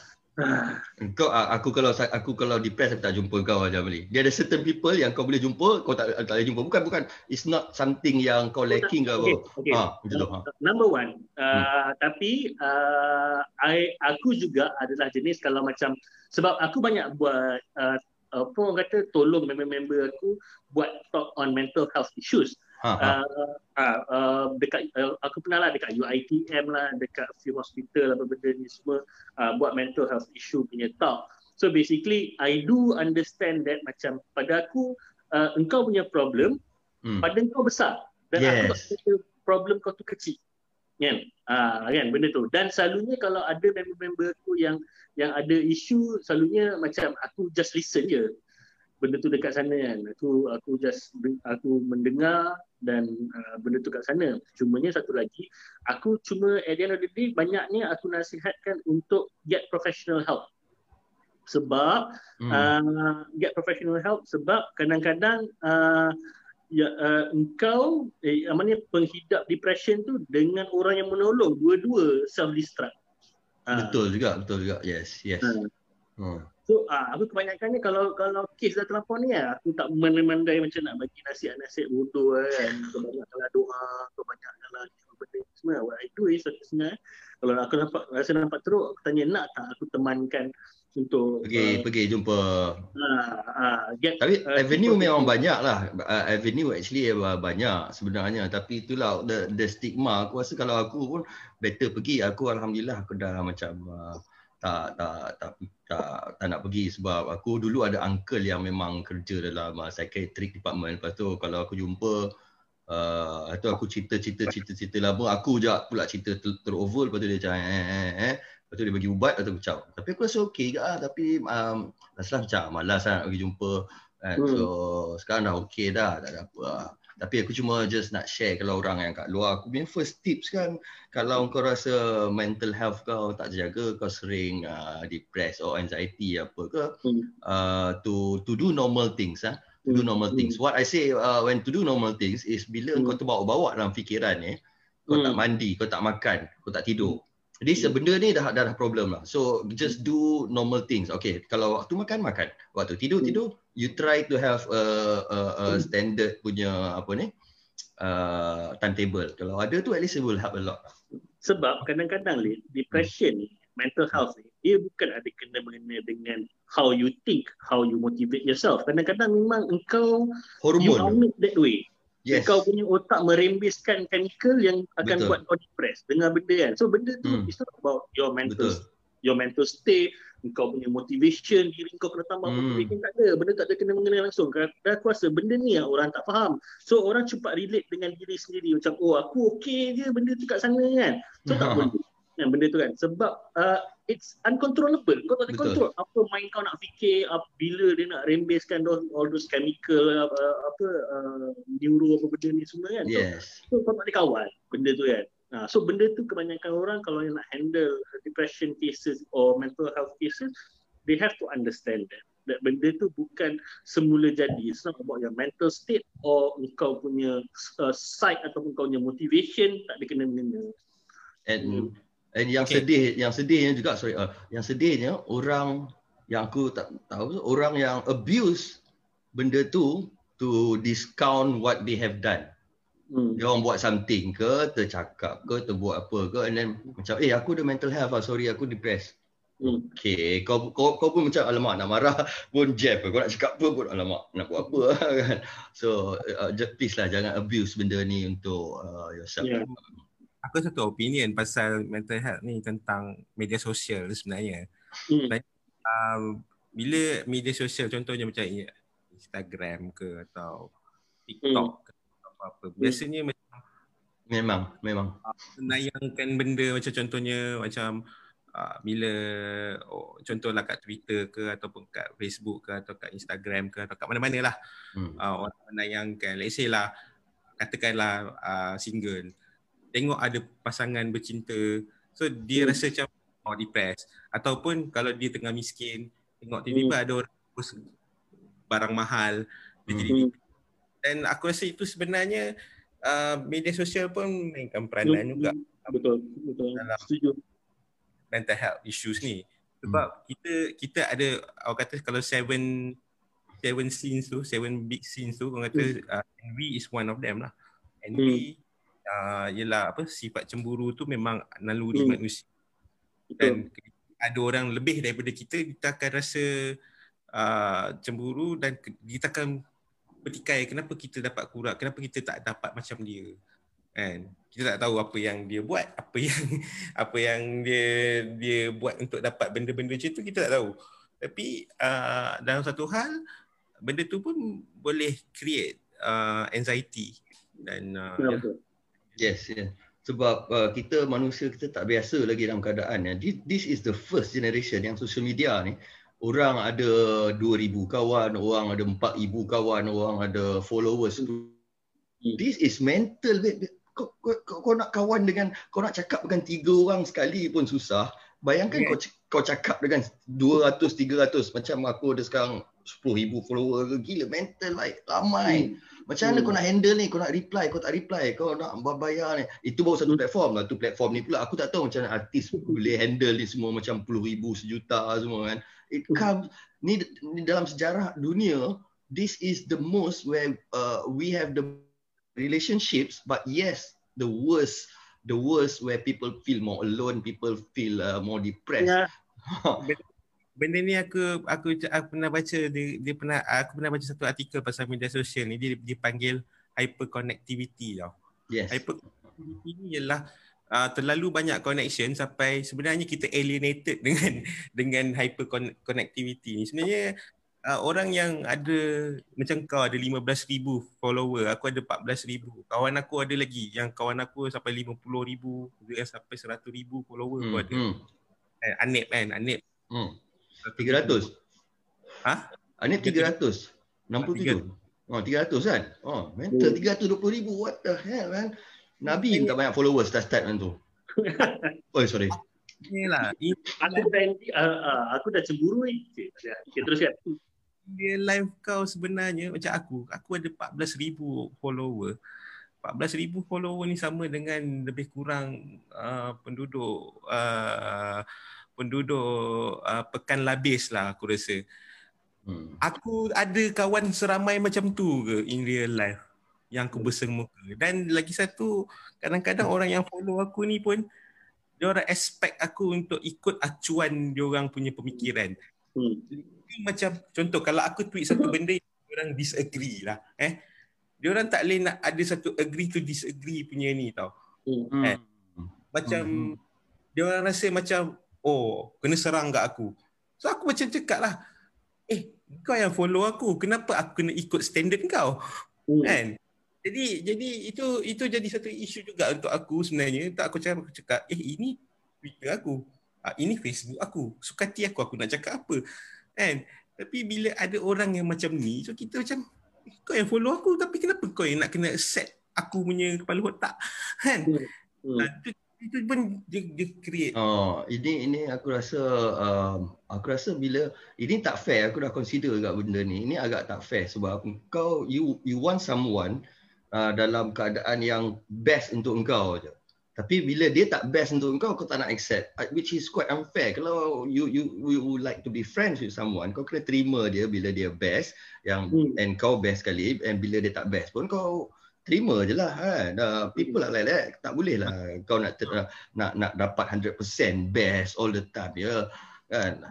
Kau aku kalau aku kalau depressed aku tak jumpa kau aja beli. Dia ada certain people yang kau boleh jumpa, kau tak tak boleh jumpa. Bukan bukan it's not something yang kau lacking ke apa. Okay, okay. Ha, macam ha. Number one, uh, hmm. tapi uh, I, aku juga adalah jenis kalau macam sebab aku banyak buat uh, apa orang kata tolong member-member aku buat talk on mental health issues. Ha, ha. Uh, uh, uh, dekat uh, aku pernah lah dekat UiTM lah dekat few hospital apa benda ni semua uh, buat mental health issue punya talk so basically I do understand that macam pada aku uh, engkau punya problem hmm. pada engkau besar dan yes. aku tak problem kau tu kecil kan uh, kan benda tu dan selalunya kalau ada member-member aku yang yang ada isu selalunya macam aku just listen je benda tu dekat sana kan. Aku aku just aku mendengar dan uh, benda tu kat sana. Cumanya satu lagi, aku cuma at the end of the day banyaknya aku nasihatkan untuk get professional help. Sebab hmm. uh, get professional help sebab kadang-kadang uh, ya uh, engkau eh, namanya penghidap depression tu dengan orang yang menolong dua-dua self destruct. Betul juga, betul juga. Yes, yes. Uh. Hmm. So uh, aku kebanyakannya kalau kalau kes dah terlampau ni lah, aku tak memandai macam nak bagi nasihat-nasihat bodoh kan. Kebanyakkanlah doa, kebanyakkanlah benda semua. What I do is sebenarnya kalau aku nampak rasa nampak teruk, aku tanya nak tak aku temankan untuk pergi uh, pergi jumpa. Uh, uh, get, Tapi uh, avenue memang banyak lah. Uh, avenue actually banyak sebenarnya. Tapi itulah the, the stigma. Aku rasa kalau aku pun better pergi. Aku alhamdulillah aku dah macam uh, tak, tak tak tak tak nak pergi sebab aku dulu ada uncle yang memang kerja dalam uh, psychiatric department lepas tu kalau aku jumpa uh, tu aku cerita cerita cerita cerita lama aku je pula cerita ter, ter over lepas tu dia cakap eh, eh, eh. lepas tu dia bagi ubat tu macam tapi aku rasa okey ke ah tapi um, rasa macam malas lah nak pergi jumpa kan? hmm. so sekarang dah okey dah tak ada apa lah. Tapi aku cuma just nak share kalau orang yang kat luar. Aku punya first tips kan, kalau kau rasa mental health kau tak terjaga, kau sering uh, depressed or anxiety apa ke, hmm. uh, to to do normal things. Ah. To do hmm. normal hmm. things. What I say uh, when to do normal things is bila hmm. kau terbawa-bawa dalam fikiran ni, eh, kau hmm. tak mandi, kau tak makan, kau tak tidur. Jadi sebenda ni dah, dah dah problem lah. So just do normal things. Okay, kalau waktu makan, makan. Waktu tidur, tidur you try to have a, a, a hmm. standard punya apa ni uh, timetable kalau ada tu at least it will help a lot sebab kadang-kadang ni depression ni mental health ni dia bukan ada kena mengena dengan how you think how you motivate yourself kadang-kadang memang engkau hormon you that way yes. kau punya otak merembeskan chemical yang akan Betul. buat kau depressed dengan benda kan so benda tu hmm. it's not about your mental Betul. your mental state kau punya motivation diri kau kena tambah hmm. motivation tak ada benda tak ada kena mengenai langsung dan aku rasa benda ni yang orang tak faham so orang cepat relate dengan diri sendiri macam oh aku okey je benda tu kat sana kan so tak <laughs> boleh kan benda tu kan sebab uh, it's uncontrollable kau tak boleh control apa main kau nak fikir uh, bila dia nak rembeskan those, all those chemical uh, apa uh, neuro apa benda ni semua kan yes. so, so kau tak boleh kawal benda tu kan Uh, so benda tu kebanyakan orang kalau yang nak handle depression cases or mental health cases, they have to understand that. That benda tu bukan semula jadi. It's not about your mental state or kau punya uh, side ataupun kau punya motivation tak ada kena mengena. And hmm. And yang okay. sedih, yang sedihnya juga sorry, uh, yang sedihnya orang yang aku tak tahu orang yang abuse benda tu to discount what they have done. Hmm. Dia orang buat something ke, tercakap ke, terbuat apa ke and then macam eh aku ada mental health lah, sorry aku depressed. Hmm. Okay, kau, kau, kau pun macam alamak nak marah <laughs> pun jab kau nak cakap apa pun alamak nak buat apa kan. <laughs> So uh, just please lah jangan abuse benda ni untuk uh, yourself. Yeah. Aku satu opinion pasal mental health ni tentang media sosial sebenarnya. Hmm. Uh, bila media sosial contohnya macam Instagram ke atau TikTok hmm apa-apa. Hmm. Biasanya hmm. macam memang memang menayangkan benda macam contohnya macam uh, bila oh, contohlah kat Twitter ke ataupun kat Facebook ke atau kat Instagram ke atau kat mana-mana lah hmm. uh, orang menayangkan let's say lah katakanlah uh, single tengok ada pasangan bercinta so dia hmm. rasa macam oh depressed ataupun kalau dia tengah miskin tengok tiba-tiba hmm. ada orang post barang mahal dia hmm. jadi dan aku rasa itu sebenarnya uh, media sosial pun mainkan peranan juga betul betul dalam setuju mental health issues ni sebab hmm. kita kita ada orang kata kalau seven seven scenes tu seven big scenes tu orang kata hmm. uh, envy is one of them lah envy hmm. Uh, ialah apa sifat cemburu tu memang naluri hmm. manusia. Dan ada orang lebih daripada kita kita akan rasa uh, cemburu dan kita akan bertikai kenapa kita dapat kurang kenapa kita tak dapat macam dia. Kan? Kita tak tahu apa yang dia buat apa yang <laughs> apa yang dia dia buat untuk dapat benda-benda macam tu kita tak tahu. Tapi uh, dalam satu hal benda tu pun boleh create uh, anxiety. Dan uh, ya. Yes yeah. sebab uh, kita manusia kita tak biasa lagi dalam keadaan ya this, this is the first generation yang social media ni orang ada 2000 kawan, orang ada 4000 kawan, orang ada followers. Hmm. This is mental. Kau, kau, kau, kau nak kawan dengan kau nak cakap dengan tiga orang sekali pun susah. Bayangkan yeah. kau kau cakap dengan 200 300 macam aku ada sekarang 10,000 follower gila mental like ramai. Hmm. Macam mana hmm. kau nak handle ni? Kau nak reply, kau tak reply, kau nak bayar ni. Itu baru satu platform lah. Tu platform ni pula aku tak tahu macam mana artis boleh handle ni semua macam puluh ribu, sejuta semua kan. It hmm. comes ni, ni dalam sejarah dunia this is the most where uh, we have the relationships but yes the worst the worst where people feel more alone people feel uh, more depressed <laughs> yeah. Benda ni aku aku aku pernah baca dia, dia pernah aku pernah baca satu artikel pasal media sosial ni dia dipanggil hyperconnectivity tau. Yes. Hyperconnectivity ni ialah uh, terlalu banyak connection sampai sebenarnya kita alienated <laughs> dengan dengan hyperconnectivity ni. Sebenarnya uh, orang yang ada macam kau ada 15,000 follower, aku ada 14,000. Kawan aku ada lagi yang kawan aku sampai 50,000, dia sampai 100,000 follower hmm, ada. Hmm. Eh, Anip kan, Anip. Hmm. 300. Ha? Ini 300. 67. Oh, 300 kan? Oh, mental oh. 320 ribu. What the hell, man? Nabi minta banyak followers dah start macam tu. <laughs> oh, sorry. Inilah. Aku dah, uh, uh, aku dah cemburu ni. Okay, teruskan. Dia live kau sebenarnya macam aku. Aku ada 14,000 follower. 14,000 follower ni sama dengan lebih kurang uh, penduduk uh, penduduk uh, pekan labis lah aku rasa. Hmm. Aku ada kawan seramai macam tu ke in real life yang aku berseng muka. Dan lagi satu, kadang-kadang orang yang follow aku ni pun dia orang expect aku untuk ikut acuan dia orang punya pemikiran. Hmm. Macam contoh kalau aku tweet satu benda orang disagree lah eh. Dia orang tak boleh nak ada satu agree to disagree punya ni tau. Hmm. Eh. Macam hmm. dia orang rasa macam oh kena serang kat aku. So aku macam cakap lah, eh kau yang follow aku, kenapa aku kena ikut standard kau? Hmm. Kan? Jadi jadi itu itu jadi satu isu juga untuk aku sebenarnya. Tak aku cakap, aku cakap eh ini Twitter aku. Ah, ini Facebook aku. Suka hati aku aku nak cakap apa. Kan? Tapi bila ada orang yang macam ni, so kita macam eh, kau yang follow aku tapi kenapa kau yang nak kena set aku punya kepala otak? Kan? Hmm. Hmm. Uh, itu pun dia, dia create. Oh, ini ini aku rasa um, aku rasa bila ini tak fair aku dah consider dekat benda ni. Ini agak tak fair sebab kau you you want someone uh, dalam keadaan yang best untuk engkau je. Tapi bila dia tak best untuk engkau kau tak nak accept uh, which is quite unfair. Kalau you you you would like to be friends with someone kau kena terima dia bila dia best yang hmm. and kau best sekali and bila dia tak best pun kau terima je lah kan. Uh, people like that. Tak boleh lah kau nak ter, nak nak dapat 100% best all the time ya. Kan?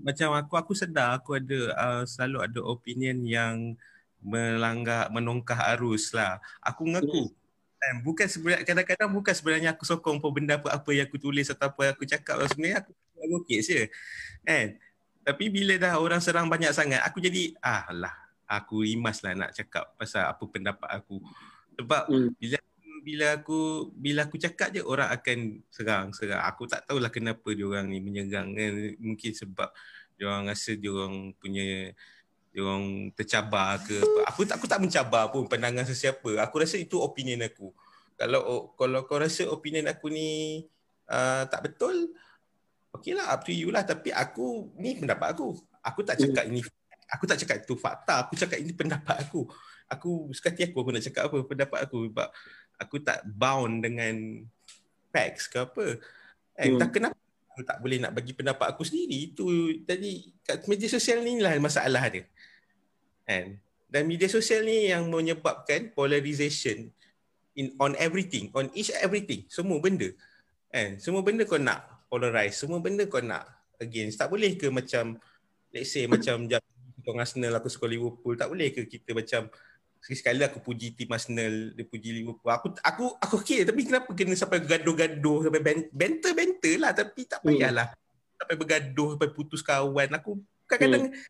Macam aku aku sedar aku ada uh, selalu ada opinion yang melanggar menongkah arus lah. Aku mengaku. Hmm. Bukan sebenarnya kadang-kadang bukan sebenarnya aku sokong apa benda apa apa yang aku tulis atau apa yang aku cakap sebenarnya aku okey je. Kan? Tapi bila dah orang serang banyak sangat aku jadi ah lah aku rimas lah nak cakap pasal apa pendapat aku. Sebab hmm. bila bila aku bila aku cakap je orang akan serang serang aku tak tahulah kenapa dia orang ni menyerang. Eh, mungkin sebab dia orang rasa dia orang punya dia orang tercabar ke apa. Aku tak aku tak mencabar pun pandangan sesiapa. Aku rasa itu opinion aku. Kalau kalau kau rasa opinion aku ni uh, tak betul okeylah up to you lah. Tapi aku ni pendapat aku. Aku tak cakap hmm. ini aku tak cakap itu fakta. Aku cakap ini pendapat aku. Aku sekali aku aku nak cakap apa pendapat aku. Sebab aku tak bound dengan facts ke apa. Eh hmm. tak kenapa aku tak boleh nak bagi pendapat aku sendiri. Itu tadi kat media sosial ni lah masalah dia. Kan? Dan media sosial ni yang menyebabkan polarization in on everything. On each everything. Semua benda. Kan? Semua benda kau nak polarize. Semua benda kau nak against. Tak boleh ke macam let's say macam sokong Arsenal aku suka Liverpool tak boleh ke kita macam sekali-sekali aku puji tim Arsenal dia puji Liverpool aku aku aku okey tapi kenapa kena sampai gaduh-gaduh sampai banter-banter lah tapi tak hmm. payahlah hmm. sampai bergaduh sampai putus kawan aku kadang-kadang hmm.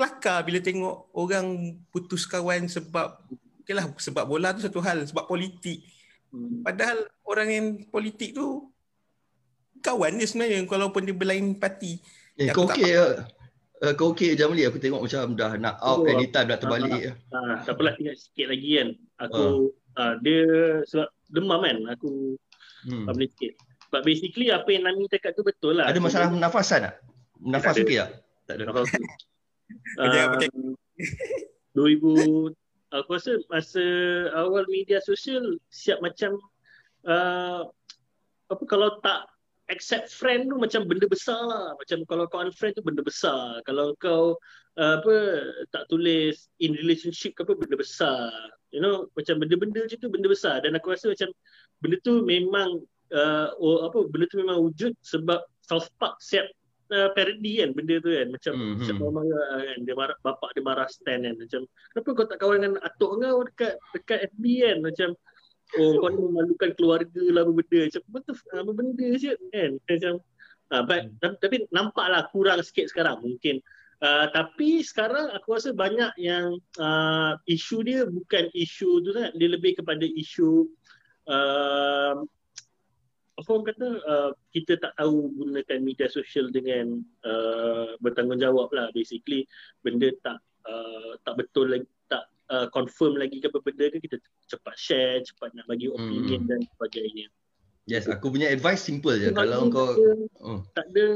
kelakar bila tengok orang putus kawan sebab okeylah sebab bola tu satu hal sebab politik hmm. padahal orang yang politik tu kawan dia sebenarnya walaupun dia berlain parti Eh, kau okey ke? Uh, kau okey Jamali aku tengok macam dah nak out Oh, anytime nak terbalik. Ah, tak apalah tinggal sikit lagi kan. Aku ah, dia sebab demam kan. Aku Hmm. tak boleh sikit. But basically apa yang Nami cakap tu betul lah. Ada masalah pernafasan tak? Nafas Tak ada. okey tak? Tak ada. Nafas. Kerja <laughs> Ah, macam 2000 aku rasa masa awal media sosial siap macam uh, apa kalau tak accept friend tu macam benda besar lah. Macam kalau kau unfriend tu benda besar. Kalau kau uh, apa tak tulis in relationship ke apa benda besar. You know macam benda-benda macam tu benda besar dan aku rasa macam benda tu memang uh, oh, apa benda tu memang wujud sebab South Park siap uh, parody kan benda tu kan macam Mhm. mm-hmm. macam marah kan dia marah bapak dia marah Stan kan macam kenapa kau tak kawan dengan atuk kau dekat dekat FB kan macam oh. Kau ni memalukan keluarga lah apa benda. Macam apa apa benda je? Kan? Macam uh, but, Hmm. tapi nampaklah kurang sikit sekarang mungkin. Uh, tapi sekarang aku rasa banyak yang uh, isu dia bukan isu tu kan dia lebih kepada isu uh, apa orang kata uh, kita tak tahu gunakan media sosial dengan uh, bertanggungjawab lah basically. Benda tak uh, tak betul lagi tak uh, confirm lagi ke apa benda ke kita cepat share cepat nak bagi opinion Hmm. dan sebagainya Yes, aku punya advice simple je. Sebab Kalau kau tak oh, tak ada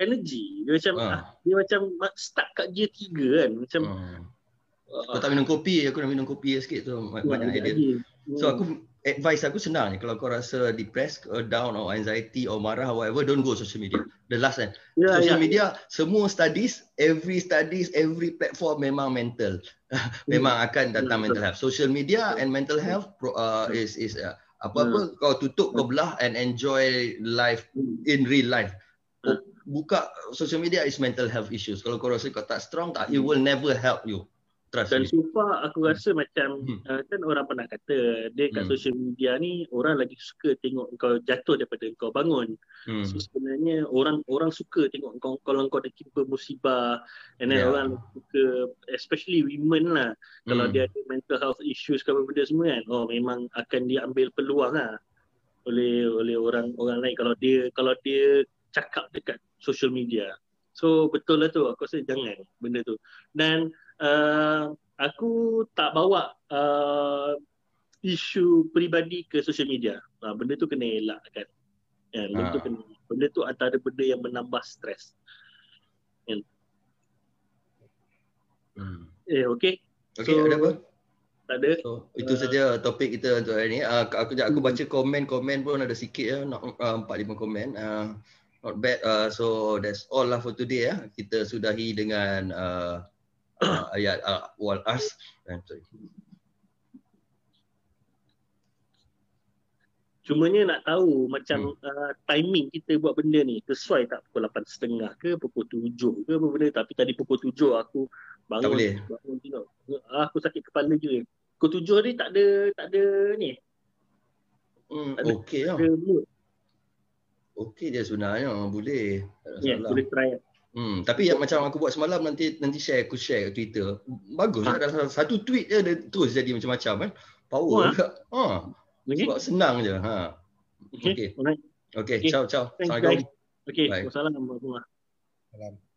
energy dia macam Ah. ah. dia macam stuck kat gear 3 kan macam oh. kau tak minum kopi, aku nak minum kopi sikit tu. Banyak idea. So aku advice aku senang je kalau kau rasa depressed, or down or anxiety or marah or whatever, don't go social media. The last kan. ya, social ya. media semua studies, every studies, every platform memang mental. <laughs> memang akan datang Hmm, mental health. Social media and mental health pro, uh, is is uh, apa-apa kau tutup kau belah and enjoy life Hmm. in real life. Hmm. Buka social media is mental health issues. Kalau kau rasa kau tak strong, tak, it will never help you. Trust Dan me. so far aku rasa macam Hmm. uh, kan orang pernah kata dia kat Hmm. social media ni orang lagi suka tengok kau jatuh daripada kau bangun. Hmm. So sebenarnya orang orang suka tengok kau kalau kau dah timpa musibah and then Yeah. orang suka especially women lah kalau Hmm. dia ada mental health issues ke apa benda semua kan oh memang akan diambil peluang lah oleh oleh orang orang lain kalau dia kalau dia cakap dekat social media. So betul lah tu aku rasa jangan benda tu. Dan uh, aku tak bawa uh, isu peribadi ke social media. Uh, benda tu kena elakkan. Ya, benda tu Ah. kena benda tu antara benda yang menambah stres. Hmm. Eh okey. Okay, So- ada apa? Tak ada. So, itu Uh, saja topik kita untuk hari ni. Uh, aku aku baca komen-komen pun ada sikit ya, nak uh, 4 5 komen. Uh, not bad. Uh, so that's all lah for today ya. Kita sudahi dengan uh, uh, ayat uh, wal as. Uh, sorry. Cumanya nak tahu macam Hmm. uh, timing kita buat benda ni sesuai tak pukul 8.30 ke pukul 7 ke apa benda tapi tadi pukul 7 aku bangun Tak boleh. bangun tengok ah, aku sakit kepala je. Pukul 7 hari tak ada tak ada ni. Hmm, Tak ada. okey lah. Je sebenarnya. Boleh. Tak ada Ya, masalah. boleh try. Hmm, tapi yang macam aku buat semalam nanti nanti share aku share kat Twitter. Bagus Ha. ha. Dalam satu tweet je dia terus jadi macam-macam kan. Power Oh, ha? juga. Ha. Okey. Sebab senang je. Ha. Okey. Okey. Okey, Okey. ciao ciao. Assalamualaikum. Okey, Bye. wassalamualaikum warahmatullahi Salam.